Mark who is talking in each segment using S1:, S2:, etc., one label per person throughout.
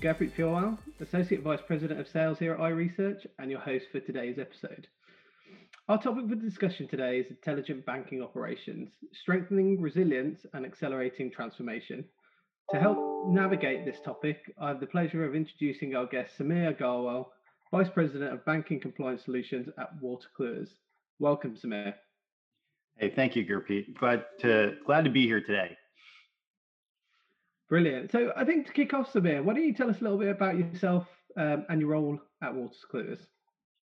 S1: Gurpreet Purewal, Associate Vice President of Sales here at iResearch and your host for today's episode. Our topic for discussion today is intelligent banking operations, strengthening resilience and accelerating transformation. To help navigate this topic, I have the pleasure of introducing our guest Samir Agarwal, Vice President of Banking Compliance Solutions at Wolters Kluwer. Welcome, Samir.
S2: Hey, thank you, Gurpreet. Glad to glad to be here today.
S1: Brilliant. So I think to kick off, Samir, why don't you tell us a little bit about yourself um, and your role at Wolters Kluwer?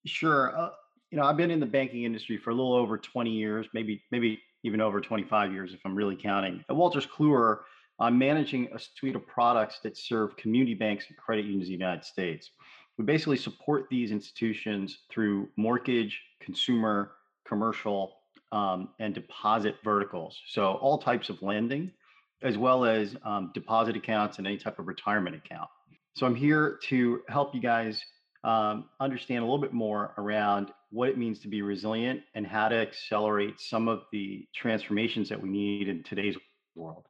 S2: Sure. Uh, you know, I've been in the banking industry for a little over 20 years, maybe maybe even over 25 years if I'm really counting. At Wolters Kluwer, I'm managing a suite of products that serve community banks and credit unions in the United States. We basically support these institutions through mortgage, consumer, commercial, um, and deposit verticals. So all types of lending as well as um, deposit accounts and any type of retirement account. So I'm here to help you guys um, understand a little bit more around what it means to be resilient and how to accelerate some of the transformations that we need in today's world.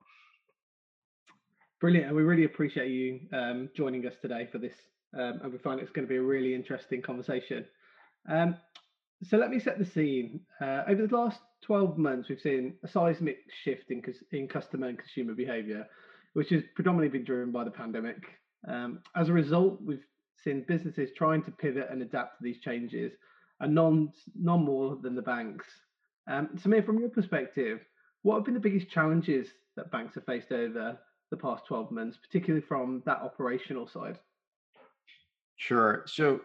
S1: Brilliant. And we really appreciate you um, joining us today for this. Um, and we find it's going to be a really interesting conversation. Um, so let me set the scene. Uh, over the last 12 months, we've seen a seismic shift in, in customer and consumer behavior, which has predominantly been driven by the pandemic. Um, as a result, we've seen businesses trying to pivot and adapt to these changes, and none, none more than the banks. Um, Samir, from your perspective, what have been the biggest challenges that banks have faced over the past 12 months, particularly from that operational side?
S2: Sure. So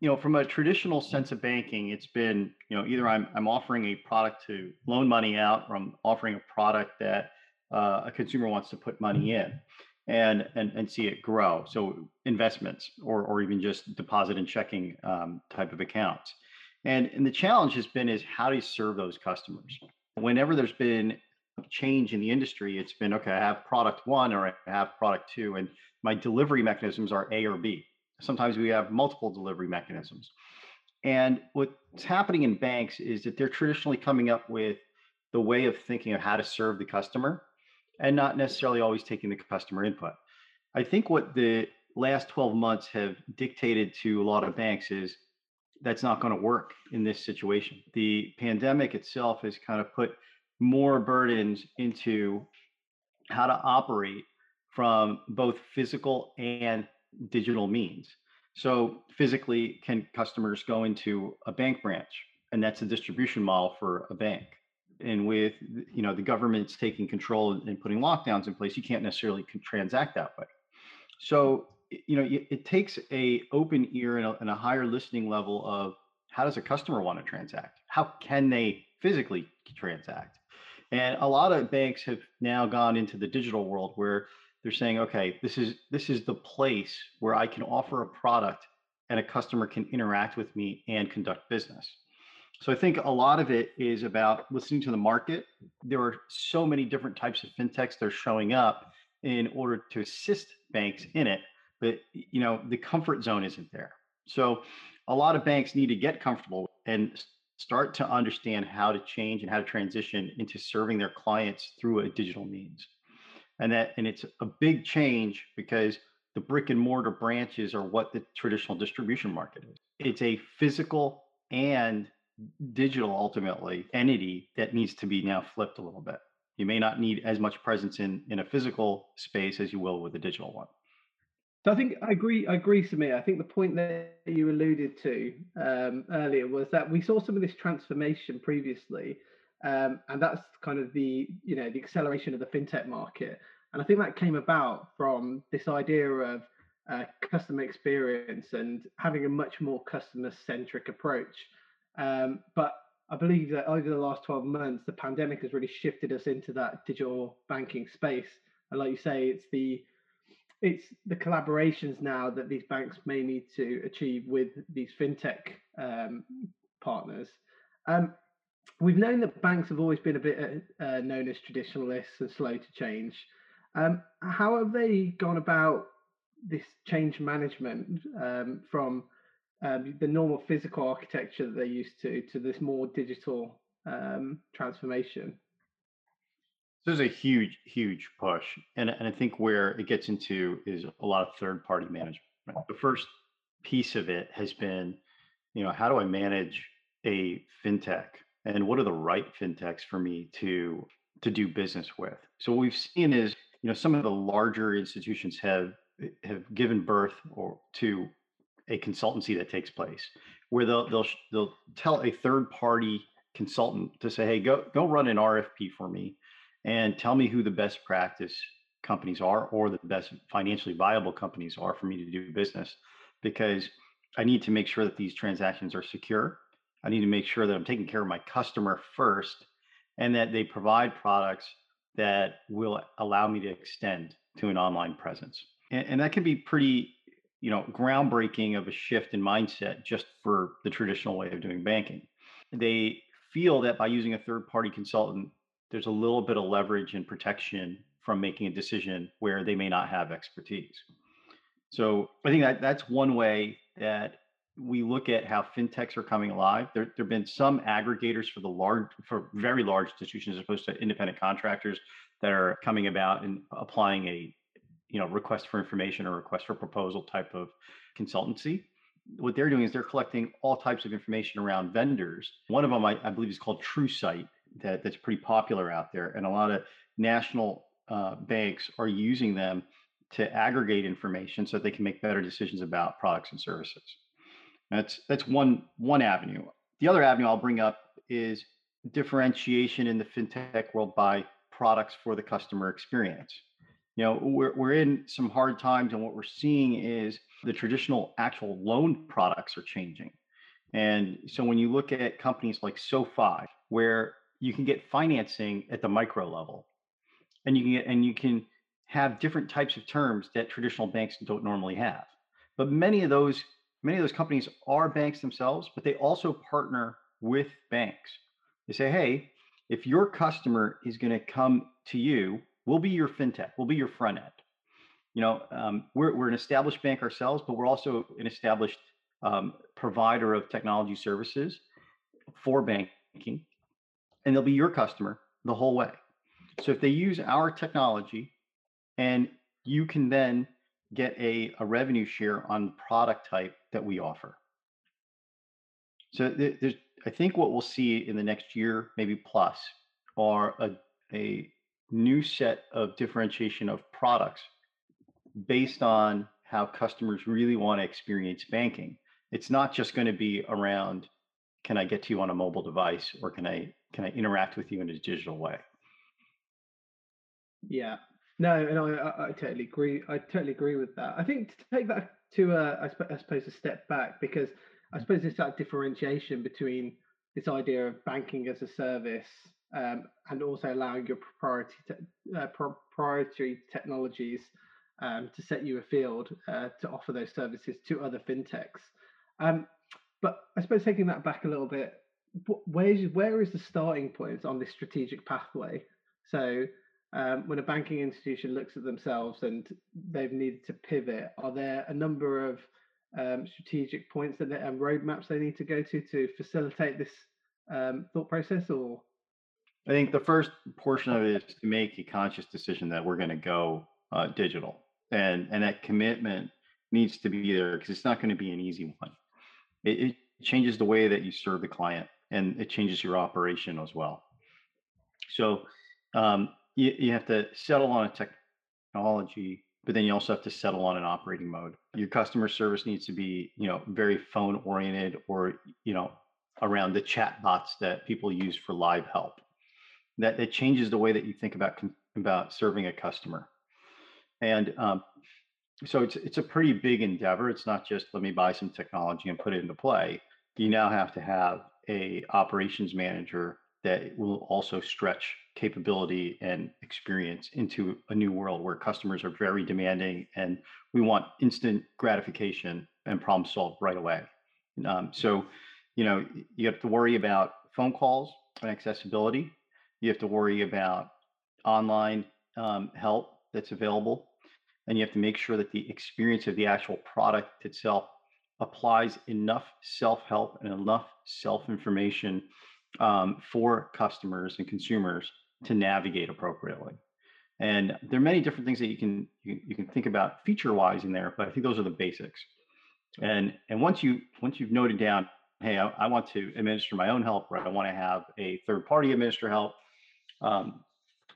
S2: you know, from a traditional sense of banking, it's been, you know, either I'm I'm offering a product to loan money out, or I'm offering a product that uh, a consumer wants to put money in, and and and see it grow. So investments, or or even just deposit and checking um, type of accounts. And and the challenge has been is how do you serve those customers? Whenever there's been change in the industry, it's been okay. I have product one or I have product two, and my delivery mechanisms are A or B Sometimes we have multiple delivery mechanisms. And what's happening in banks is that they're traditionally coming up with the way of thinking of how to serve the customer and not necessarily always taking the customer input. I think what the last 12 months have dictated to a lot of banks is that's not going to work in this situation. The pandemic itself has kind of put more burdens into how to operate from both physical and digital means. So physically, can customers go into a bank branch? And that's a distribution model for a bank. And with you know the government's taking control and putting lockdowns in place, you can't necessarily transact that way. So you know it takes a open ear and a, and a higher listening level of how does a customer want to transact? How can they physically transact? And a lot of banks have now gone into the digital world where they're saying, okay, this is this is the place where I can offer a product and a customer can interact with me and conduct business. So I think a lot of it is about listening to the market. There are so many different types of fintechs that are showing up in order to assist banks in it, but you know the comfort zone isn't there. So a lot of banks need to get comfortable and start to understand how to change and how to transition into serving their clients through a digital means and that and it's a big change because the brick and mortar branches are what the traditional distribution market is it's a physical and digital ultimately entity that needs to be now flipped a little bit you may not need as much presence in in a physical space as you will with a digital one
S1: so I think I agree. I agree, Samir. I think the point that you alluded to um, earlier was that we saw some of this transformation previously, um, and that's kind of the you know the acceleration of the fintech market. And I think that came about from this idea of uh, customer experience and having a much more customer centric approach. Um, but I believe that over the last 12 months, the pandemic has really shifted us into that digital banking space. And like you say, it's the it's the collaborations now that these banks may need to achieve with these fintech um, partners. Um, we've known that banks have always been a bit uh, known as traditionalists and slow to change. Um, how have they gone about this change management um, from um, the normal physical architecture that they're used to to this more digital um, transformation?
S2: There's a huge, huge push. And, and I think where it gets into is a lot of third party management. The first piece of it has been, you know, how do I manage a fintech and what are the right fintechs for me to to do business with? So what we've seen is, you know, some of the larger institutions have eh, have given birth or to a consultancy that takes place where they'll they'll they'll tell a third party consultant to say, hey, go go run an RFP for me and tell me who the best practice companies are or the best financially viable companies are for me to do business because I need to make sure that these transactions are secure. I need to make sure that I'm taking care of my customer first and that they provide products that will allow me to extend to an online presence. And, and that can be pretty, you know, groundbreaking of a shift in mindset just for the traditional way of doing banking. They feel that by using a third party consultant, there's a little bit of leverage and protection from making a decision where they may not have expertise. So I think that that's one way that we look at how fintechs are coming alive. There, there have been some aggregators for the large, for very large institutions, as opposed to independent contractors that are coming about and applying a, you know, request for information or request for proposal type of consultancy. What they're doing is they're collecting all types of information around vendors. One of them, I, I believe, is called TruSight. That that's pretty popular out there, and a lot of national uh, banks are using them to aggregate information so they can make better decisions about products and services. That's that's one one avenue. The other avenue I'll bring up is differentiation in the fintech world by products for the customer experience. You know, we're we're in some hard times, and what we're seeing is the traditional actual loan products are changing. And so when you look at companies like SoFi, where you can get financing at the micro level, and you can get and you can have different types of terms that traditional banks don't normally have. But many of those many of those companies are banks themselves, but they also partner with banks. They say, hey, if your customer is going to come to you, we'll be your fintech, we'll be your front end. You know, um, we're, we're an established bank ourselves, but we're also an established um, provider of technology services for banking, and they'll be your customer the whole way. So if they use our technology and you can then get a, a revenue share on the product type that we offer. So there's, I think what we'll see in the next year, maybe plus, are a, a new set of differentiation of products based on how customers really want to experience banking. It's not just going to be around can I get to you on a mobile device or can I can I interact with you in a digital way?
S1: Yeah, no, and I, I totally agree. I totally agree with that. I think to take that to, a, I, sp- I suppose, a step back because I suppose it's that differentiation between this idea of banking as a service um, and also allowing your proprietary te- uh, proprietary technologies um, to set you a field uh, to offer those services to other fintechs. Um, but I suppose taking that back a little bit, where's where is the starting point on this strategic pathway? So um, when a banking institution looks at themselves and they've needed to pivot, are there a number of um, strategic points and um, roadmaps they need to go to to facilitate this um, thought process? Or
S2: I think the first portion of it is to make a conscious decision that we're going to go uh, digital, and and that commitment needs to be there because it's not going to be an easy one. It, it changes the way that you serve the client, and it changes your operation as well. So um, you, you have to settle on a technology, but then you also have to settle on an operating mode. Your customer service needs to be, you know, very phone oriented or, you know, around the chat bots that people use for live help. That it changes the way that you think about about serving a customer. And um, so it's it's a pretty big endeavor. It's not just let me buy some technology and put it into play. You now have to have a operations manager that will also stretch capability and experience into a new world where customers are very demanding and we want instant gratification and problem solved right away. Um, so, you know, you have to worry about phone calls and accessibility. You have to worry about online um, help that's available. And you have to make sure that the experience of the actual product itself applies enough self help and enough self information um, for customers and consumers to navigate appropriately. And there are many different things that you can you, you can think about feature wise in there, but I think those are the basics. And and once you once you've noted down, hey, I, I want to administer my own help, or I want to have a third party administer help. Um,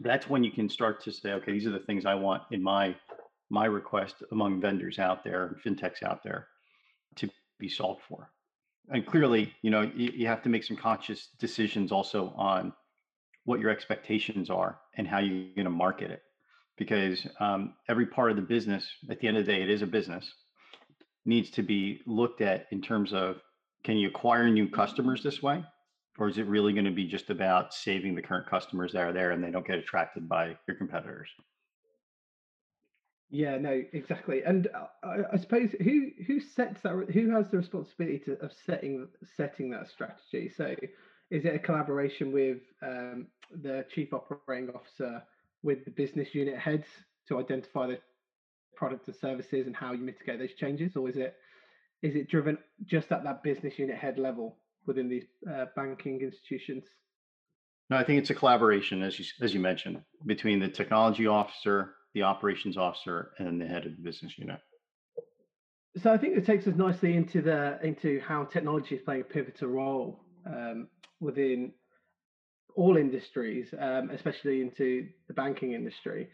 S2: that's when you can start to say, okay, these are the things I want in my my request among vendors out there, and fintechs out there, to be solved for. And clearly, you know, you, you have to make some conscious decisions also on what your expectations are and how you're going to market it. Because um, every part of the business at the end of the day it is a business needs to be looked at in terms of can you acquire new customers this way? Or is it really going to be just about saving the current customers that are there and they don't get attracted by your competitors
S1: yeah no exactly. And uh, I, I, suppose who who sets that who has the responsibility to, of setting setting that strategy? So is it a collaboration with um, the chief operating officer with the business unit heads to identify the product and services and how you mitigate those changes, or is it is it driven just at that business unit head level within these uh, banking institutions?
S2: No, I think it's a collaboration, as you as you mentioned, between the technology officer, the operations officer, and the head of the business unit.
S1: So I think it takes us nicely into the into how technology is playing a pivotal role um, within all industries, um, especially into the banking industry.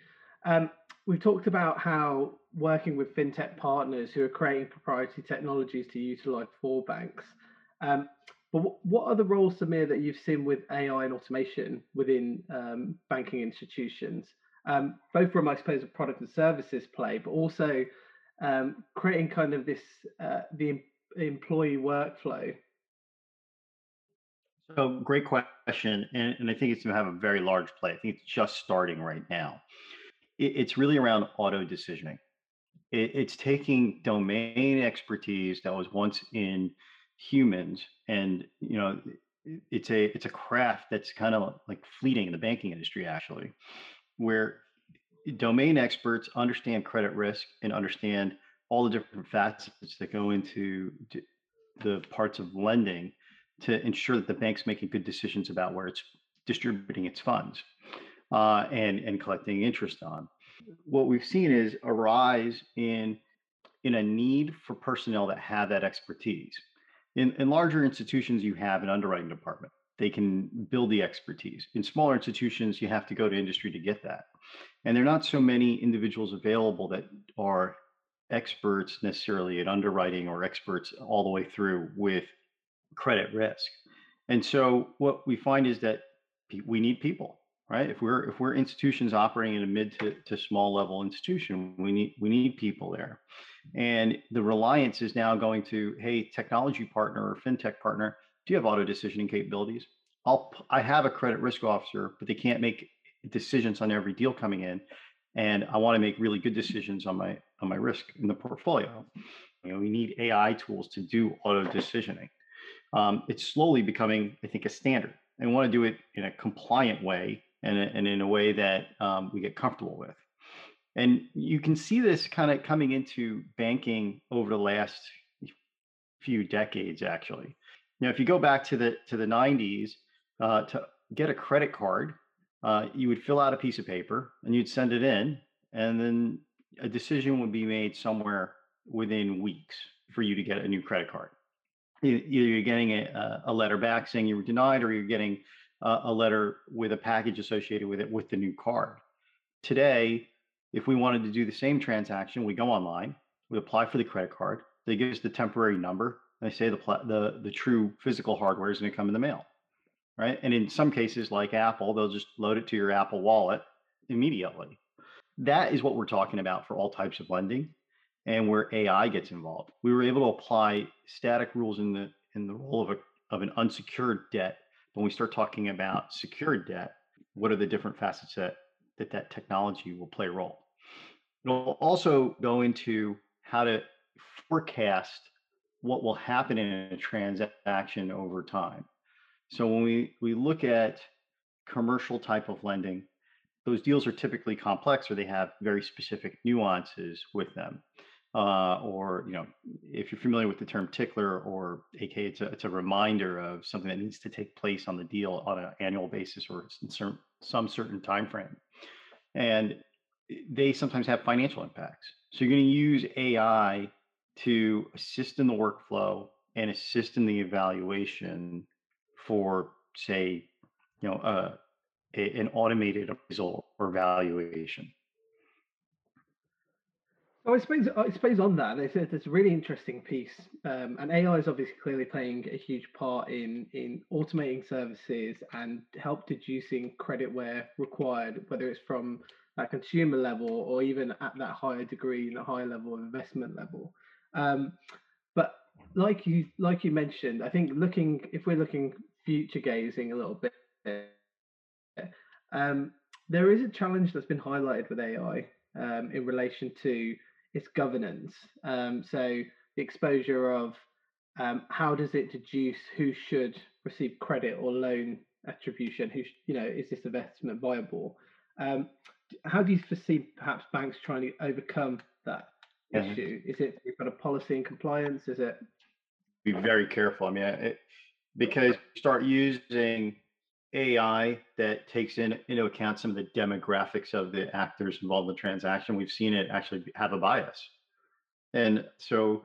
S1: Um, we've talked about how working with fintech partners who are creating proprietary technologies to utilize for banks. Um, but what are the roles, Samir, that you've seen with AI and automation within um, banking institutions? Um, both from, I suppose, a product and services play, but also um, creating kind of this uh, the employee workflow
S2: so great question, and, and I think it's going to have a very large play. I think it's just starting right now. It, it's really around auto decisioning. It, it's taking domain expertise that was once in humans, and you know, it's a it's a craft that's kind of like fleeting in the banking industry, actually, where domain experts understand credit risk and understand all the different facets that go into the parts of lending to ensure that the bank's making good decisions about where it's distributing its funds uh, and and collecting interest on. What we've seen is a rise in in a need for personnel that have that expertise. In, in larger institutions, you have an underwriting department. They can build the expertise. In smaller institutions, you have to go to industry to get that. And there are not so many individuals available that are experts necessarily at underwriting or experts all the way through with credit risk. And so what we find is that we need people, right? If we're if we're institutions operating in a mid to, to small level institution, we need we need people there. And the reliance is now going to, hey, technology partner or fintech partner, do you have auto decisioning capabilities? I'll I have a credit risk officer, but they can't make decisions on every deal coming in. And I want to make really good decisions on my on my risk in the portfolio. You know, we need AI tools to do auto decisioning um, it's slowly becoming, I think, a standard. And want to do it in a compliant way and, and in a way that um, we get comfortable with. And you can see this kind of coming into banking over the last few decades, actually. Know, if you go back to the to the 90s, uh, to get a credit card, uh, you would fill out a piece of paper and you'd send it in, and then a decision would be made somewhere within weeks for you to get a new credit card either you're getting a, a letter back saying you were denied or you're getting a letter with a package associated with it with the new card. Today, if we wanted to do the same transaction, we go online, we apply for the credit card, they give us the temporary number, they say the, the, the true physical hardware is going to come in the mail, right? And in some cases, like Apple, they'll just load it to your Apple wallet immediately. That is what we're talking about for all types of lending and where AI gets involved. We were able to apply static rules in the in the role of a of an unsecured debt. When we start talking about secured debt, what are the different facets that that, that technology will play a role? It'll also go into how to forecast what will happen in a transaction over time. So when we, we look at commercial type of lending, those deals are typically complex or they have very specific nuances with them uh, or you know, if you're familiar with the term tickler or AK, it's a it's a reminder of something that needs to take place on the deal on an annual basis or in certain some certain time frame, and they sometimes have financial impacts. So you're going to use AI to assist in the workflow and assist in the evaluation for, say, you know, uh, a, an automated result or valuation.
S1: Oh, I suppose I suppose on that, there's a, there's a really interesting piece, um, and AI is obviously clearly playing a huge part in in automating services and help deducing credit where required, whether it's from that consumer level or even at that higher degree, in the higher level of investment level. Um, but like you like you mentioned, I think looking if we're looking future gazing a little bit, um, there is a challenge that's been highlighted with AI um, in relation to its governance. Um, so the exposure of um, how does it deduce who should receive credit or loan attribution? Who you know is this investment viable? Um, how do you foresee perhaps banks trying to overcome that issue? Mm-hmm. Is it you've got a policy and compliance? Is it
S2: be very careful? I mean, it, because start using AI that takes in, into account some of the demographics of the actors involved in the transaction, we've seen it actually have a bias. And so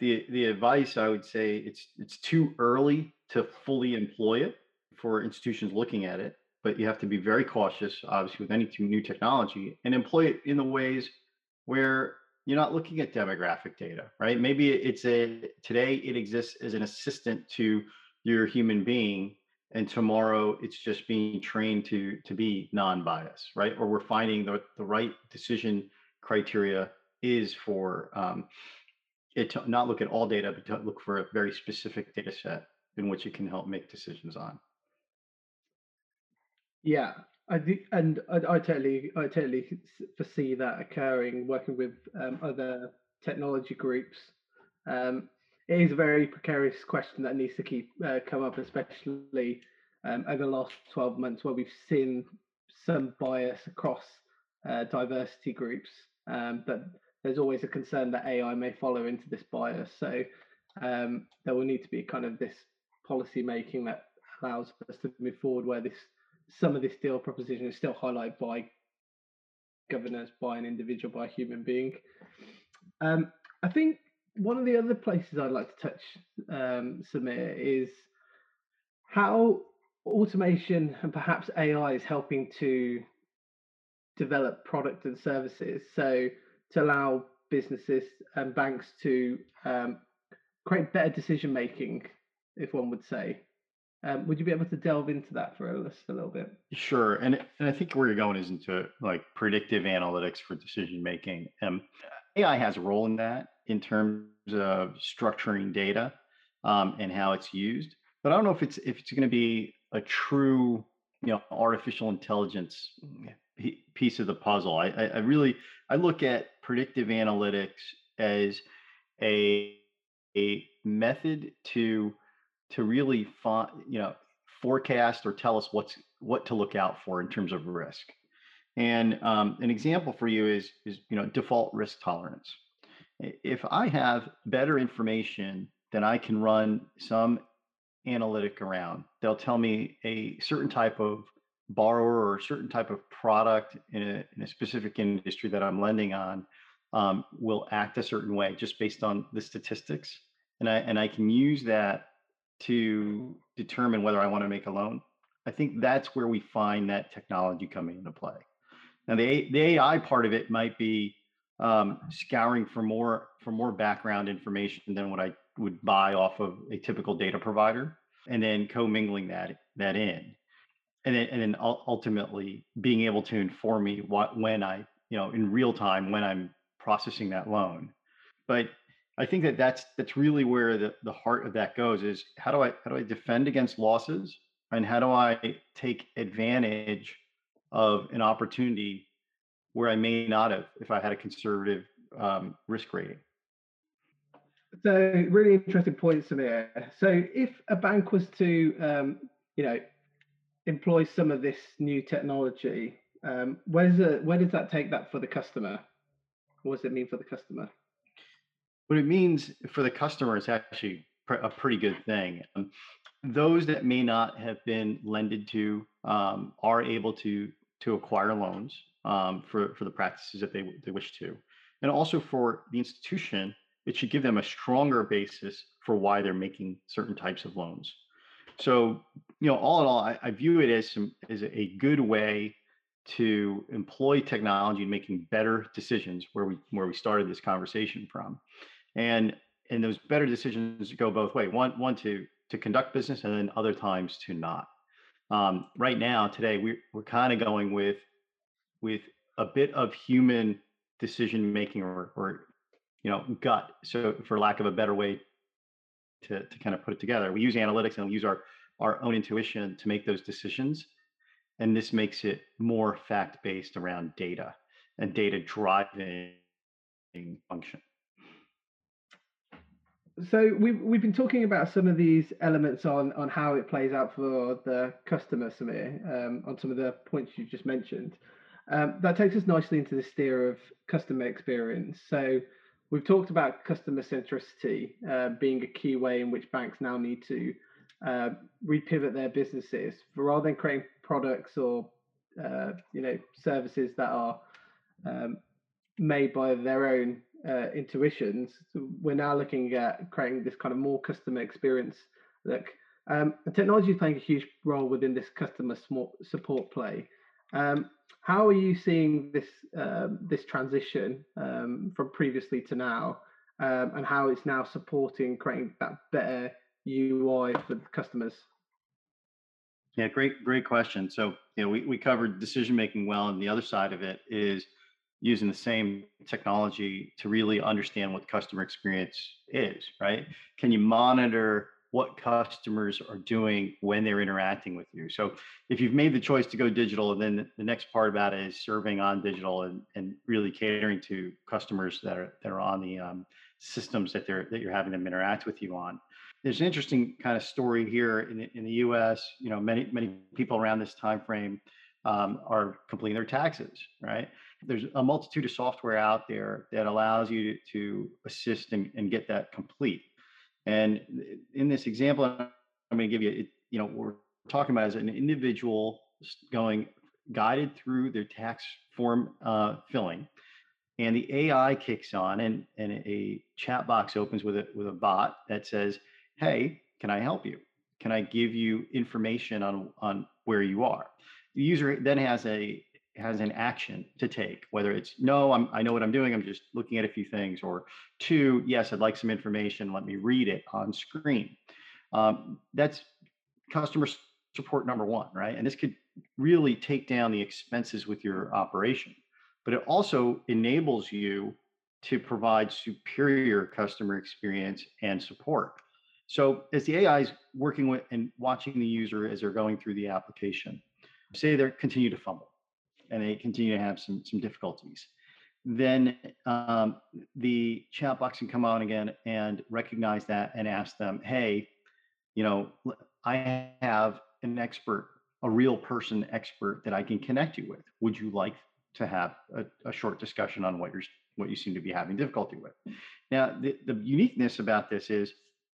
S2: the the advice I would say it's it's too early to fully employ it for institutions looking at it, but you have to be very cautious, obviously, with any new technology and employ it in the ways where you're not looking at demographic data, right? Maybe it's a today it exists as an assistant to your human being and tomorrow it's just being trained to to be non-biased right? Or we're finding the, the right decision criteria is for um, it to not look at all data but to look for a very specific data set in which it can help make decisions on.
S1: Yeah I and I, I, totally, I totally foresee that occurring. Working with um, other technology groups, um, it is a very precarious question that needs to keep uh, come up, especially um, over the last 12 months, where we've seen some bias across uh, diversity groups. Um, but there's always a concern that AI may follow into this bias. So um, there will need to be kind of this policy making that allows us to move forward, where this some of this deal proposition is still highlighted by governance, by an individual, by a human being. Um, I think one of the other places I'd like to touch, um, Samir, is how automation and perhaps AI is helping to develop product and services. So to allow businesses and banks to um, create better decision making, if one would say. Um, would you be able to delve into that for us a little bit?
S2: Sure, and and I think where you're going is into like predictive analytics for decision making. Um, AI has a role in that in terms of structuring data um, and how it's used. But I don't know if it's if it's going to be a true you know artificial intelligence piece of the puzzle. I, I, I really I look at predictive analytics as a a method to to really find you know forecast or tell us what's what to look out for in terms of risk. And um, an example for you is is you know default risk tolerance if I have better information, then I can run some analytic around. They'll tell me a certain type of borrower or a certain type of product in a, in a specific industry that I'm lending on um, will act a certain way just based on the statistics. And I, and I can use that to determine whether I want to make a loan. I think that's where we find that technology coming into play. Now, the, the AI part of it might be um, scouring for more for more background information than what I would buy off of a typical data provider, and then commingling that that in, and then and then ultimately being able to inform me what when I you know in real time when I'm processing that loan. But I think that that's that's really where the the heart of that goes is how do I how do I defend against losses and how do I take advantage of an opportunity where I may not have if I had a conservative um, risk rating.
S1: So really interesting point, Samir. So if a bank was to, um, you know, employ some of this new technology, um, where does where does that take that for the customer? What does it mean for the customer?
S2: What it means for the customer is actually a pretty good thing. Um, those that may not have been lended to um, are able to to acquire loans um, for for the practices that they they wish to, and also for the institution, it should give them a stronger basis for why they're making certain types of loans. So, you know, all in all, I, I view it as some as a good way to employ technology in making better decisions where we where we started this conversation from. And and those better decisions go both way. One one to to conduct business and then other times to not. Um, right now, today, we, we're kind of going with with a bit of human decision making or, or you know gut. So, for lack of a better way to, to kind of put it together, we use analytics and we use our our own intuition to make those decisions, and this makes it more fact based around data and data driving function
S1: so we've we've been talking about some of these elements on on how it plays out for the customer, Samir, um, on some of the points you just mentioned. Um, that takes us nicely into the steer of customer experience. So we've talked about customer centricity uh, being a key way in which banks now need to uh, repivot their businesses rather than creating products or uh, you know services that are um, made by their own uh, intuitions, we're now looking at creating this kind of more customer experience. Look, um, technology is playing a huge role within this customer support play. Um, how are you seeing this um, this transition um, from previously to now, um, and how it's now supporting creating that better UI for customers?
S2: Yeah, great, great question. So, you know, we, we covered decision making well, and the other side of it is using the same technology to really understand what customer experience is, right? Can you monitor what customers are doing when they're interacting with you? So if you've made the choice to go digital, then the next part about it is serving on digital and, and really catering to customers that are that are on the um, systems that they're that you're having them interact with you on. There's an interesting kind of story here in the, in the U.S. You know, many many people around this time frame um, are completing their taxes, right? There's a multitude of software out there that allows you to, assist and, and, get that complete. And in this example, I'm going to give you, it, you know, we're talking about as an individual going guided through their tax form uh, filling, and the AI kicks on, and and a chat box opens with a with a bot that says, "Hey, can I help you? Can I give you information on on where you are?" The user then has a has an action to take, whether it's no, I'm, I know what I'm doing, I'm just looking at a few things, or two, yes, I'd like some information, let me read it on screen. Um, that's customer support number one, right? And this could really take down the expenses with your operation, but it also enables you to provide superior customer experience and support. So as the AI is working with and watching the user as they're going through the application, say they continue to fumble and they continue to have some some difficulties then um, the chat box can come on again and recognize that and ask them hey you know i have an expert a real person expert that i can connect you with. Would you like to have a, a short discussion on what you're what you seem to be having difficulty with? Now the, the uniqueness about this is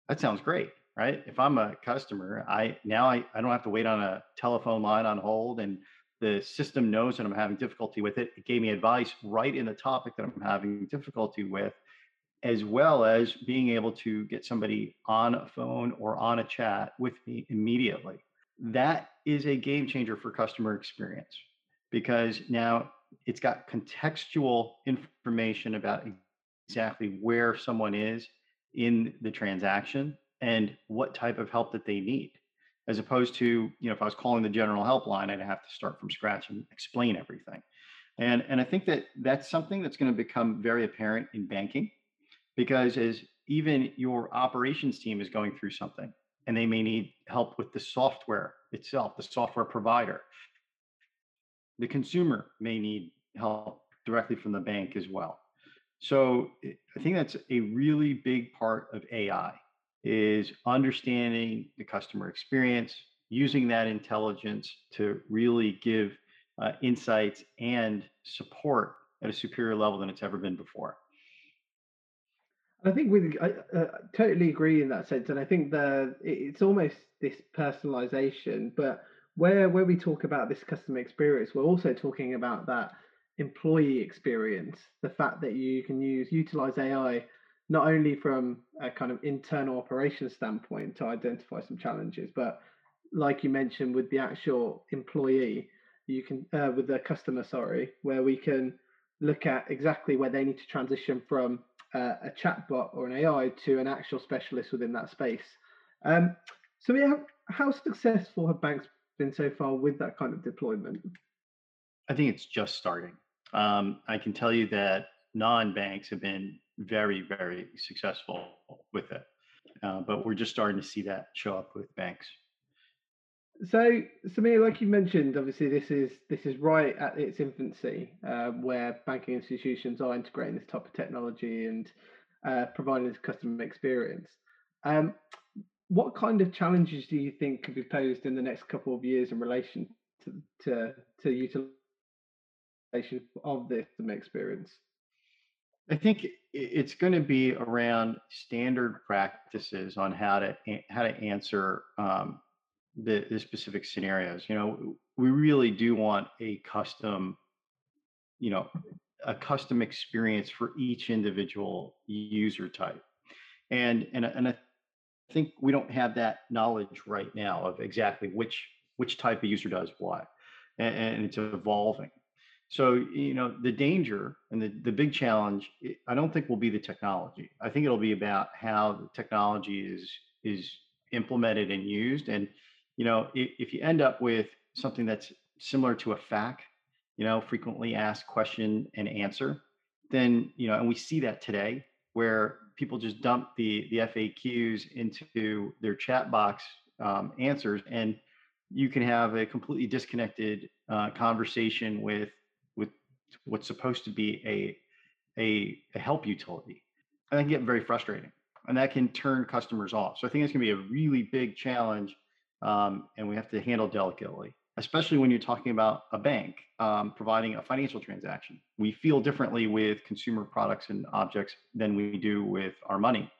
S2: that sounds great right? If I'm a customer, I now I, I don't have to wait on a telephone line on hold and the system knows that I'm having difficulty with it. It gave me advice right in the topic that I'm having difficulty with, as well as being able to get somebody on a phone or on a chat with me immediately. That is a game changer for customer experience because now it's got contextual information about exactly where someone is in the transaction and what type of help that they need as opposed to you know if i was calling the general helpline i'd have to start from scratch and explain everything. And and i think that that's something that's going to become very apparent in banking because as even your operations team is going through something and they may need help with the software itself the software provider the consumer may need help directly from the bank as well. So i think that's a really big part of ai is understanding the customer experience, using that intelligence to really give uh, insights and support at a superior level than it's ever been before.
S1: I think we I uh, totally agree in that sense, and I think the it's almost this personalization, but where where we talk about this customer experience, we're also talking about that employee experience, the fact that you can use utilize AI not only from a kind of internal operations standpoint to identify some challenges, but like you mentioned with the actual employee, you can uh, with the customer, sorry, where we can look at exactly where they need to transition from uh, a chatbot or an AI to an actual specialist within that space. Um, so, yeah, how successful have banks been so far with that kind of deployment?
S2: I think it's just starting. Um, I can tell you that non-banks have been very, very successful with it, uh, but we're just starting to see that show up with banks.
S1: So, Samir, like you mentioned, obviously this is this is right at its infancy, uh, where banking institutions are integrating this type of technology and uh, providing this customer experience. Um, what kind of challenges do you think could be posed in the next couple of years in relation to to, to utilization of this experience?
S2: I think it's going to be around standard practices on how to how to answer um, the, the specific scenarios. You know, we really do want a custom, you know, a custom experience for each individual user type, and and and I think we don't have that knowledge right now of exactly which which type of user does what, and, and it's evolving. So, you know, the danger and the, the big challenge, I don't think will be the technology. I think it'll be about how the technology is is implemented and used. And, you know, if, if you end up with something that's similar to a FAQ, you know, frequently asked question and answer, then, you know, and we see that today where people just dump the the FAQs into their chat box um, answers and you can have a completely disconnected uh, conversation with what's supposed to be a a, a help utility. And that can get very frustrating and that can turn customers off. So I think it's going to be a really big challenge um, and we have to handle delicately, especially when you're talking about a bank um, providing a financial transaction. We feel differently with consumer products and objects than we do with our money.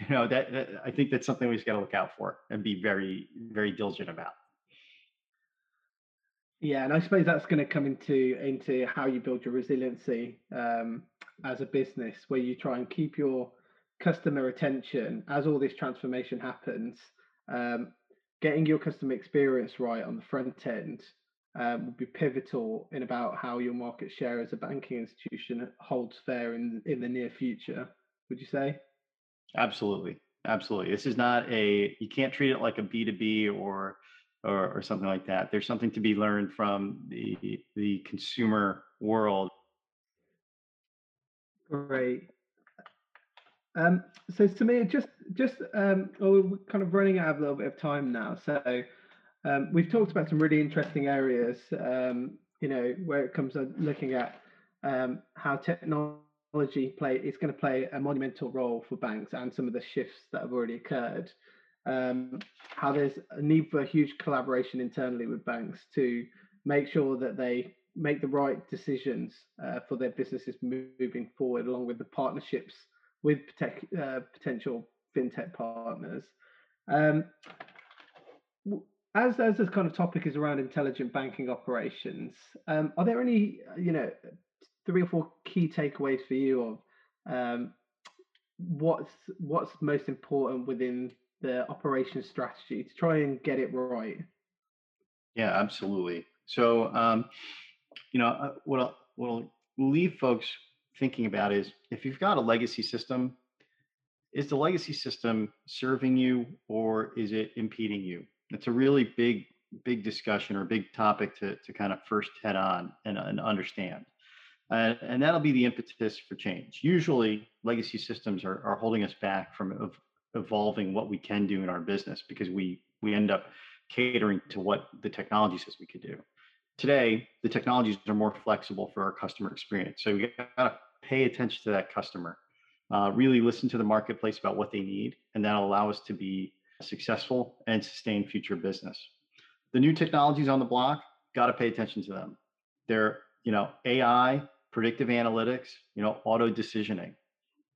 S2: You know, that, that I think that's something we just got to look out for and be very, very diligent about.
S1: Yeah, and I suppose that's going to come into into how you build your resiliency um, as a business, where you try and keep your customer attention as all this transformation happens. Um, getting your customer experience right on the front end um, will be pivotal in about how your market share as a banking institution holds fair in in the near future. Would you say?
S2: Absolutely, absolutely. This is not a you can't treat it like a B two B or or, or something like that. There's something to be learned from the the consumer world.
S1: Great. Um, so me, just just um, oh, we're kind of running out of a little bit of time now. So um, we've talked about some really interesting areas. Um, you know, where it comes to looking at um, how technology play is going to play a monumental role for banks and some of the shifts that have already occurred um, how there's a need for a huge collaboration internally with banks to make sure that they make the right decisions uh, for their businesses moving forward, along with the partnerships with uh, potential fintech partners. Um, as as this kind of topic is around intelligent banking operations, um, are there any you know three or four key takeaways for you of um, what's what's most important within the operation strategy to try and get it right.
S2: Yeah, absolutely. So, um, you know, uh, what I'll, what I'll leave folks thinking about is if you've got a legacy system, is the legacy system serving you or is it impeding you? It's a really big, big discussion or big topic to, to kind of first head on and, and understand. Uh, and that'll be the impetus for change. Usually, legacy systems are, are holding us back from evolving what we can do in our business because we we end up catering to what the technology says we could do. Today, the technologies are more flexible for our customer experience. So we got to pay attention to that customer, uh, really listen to the marketplace about what they need, and that'll allow us to be successful and sustain future business. The new technologies on the block, got to pay attention to them. They're, you know, AI, predictive analytics, you know, auto decisioning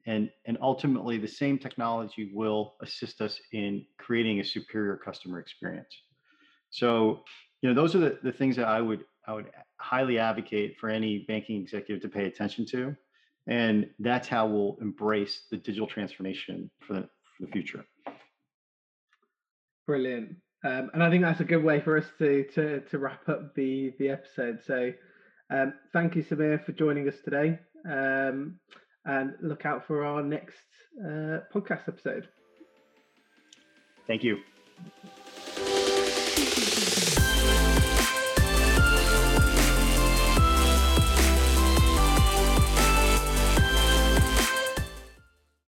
S2: and and ultimately the same technology will assist us in creating a superior customer experience So, you know, those are the, the things that I would I would highly advocate for any banking executive to pay attention to. And that's how we'll embrace the digital transformation for the, for the future.
S1: Brilliant. Um, and I think that's a good way for us to to, to wrap up the the episode. So um, thank you, Samir, for joining us today. Um, and look out for our next uh, podcast episode.
S2: Thank you.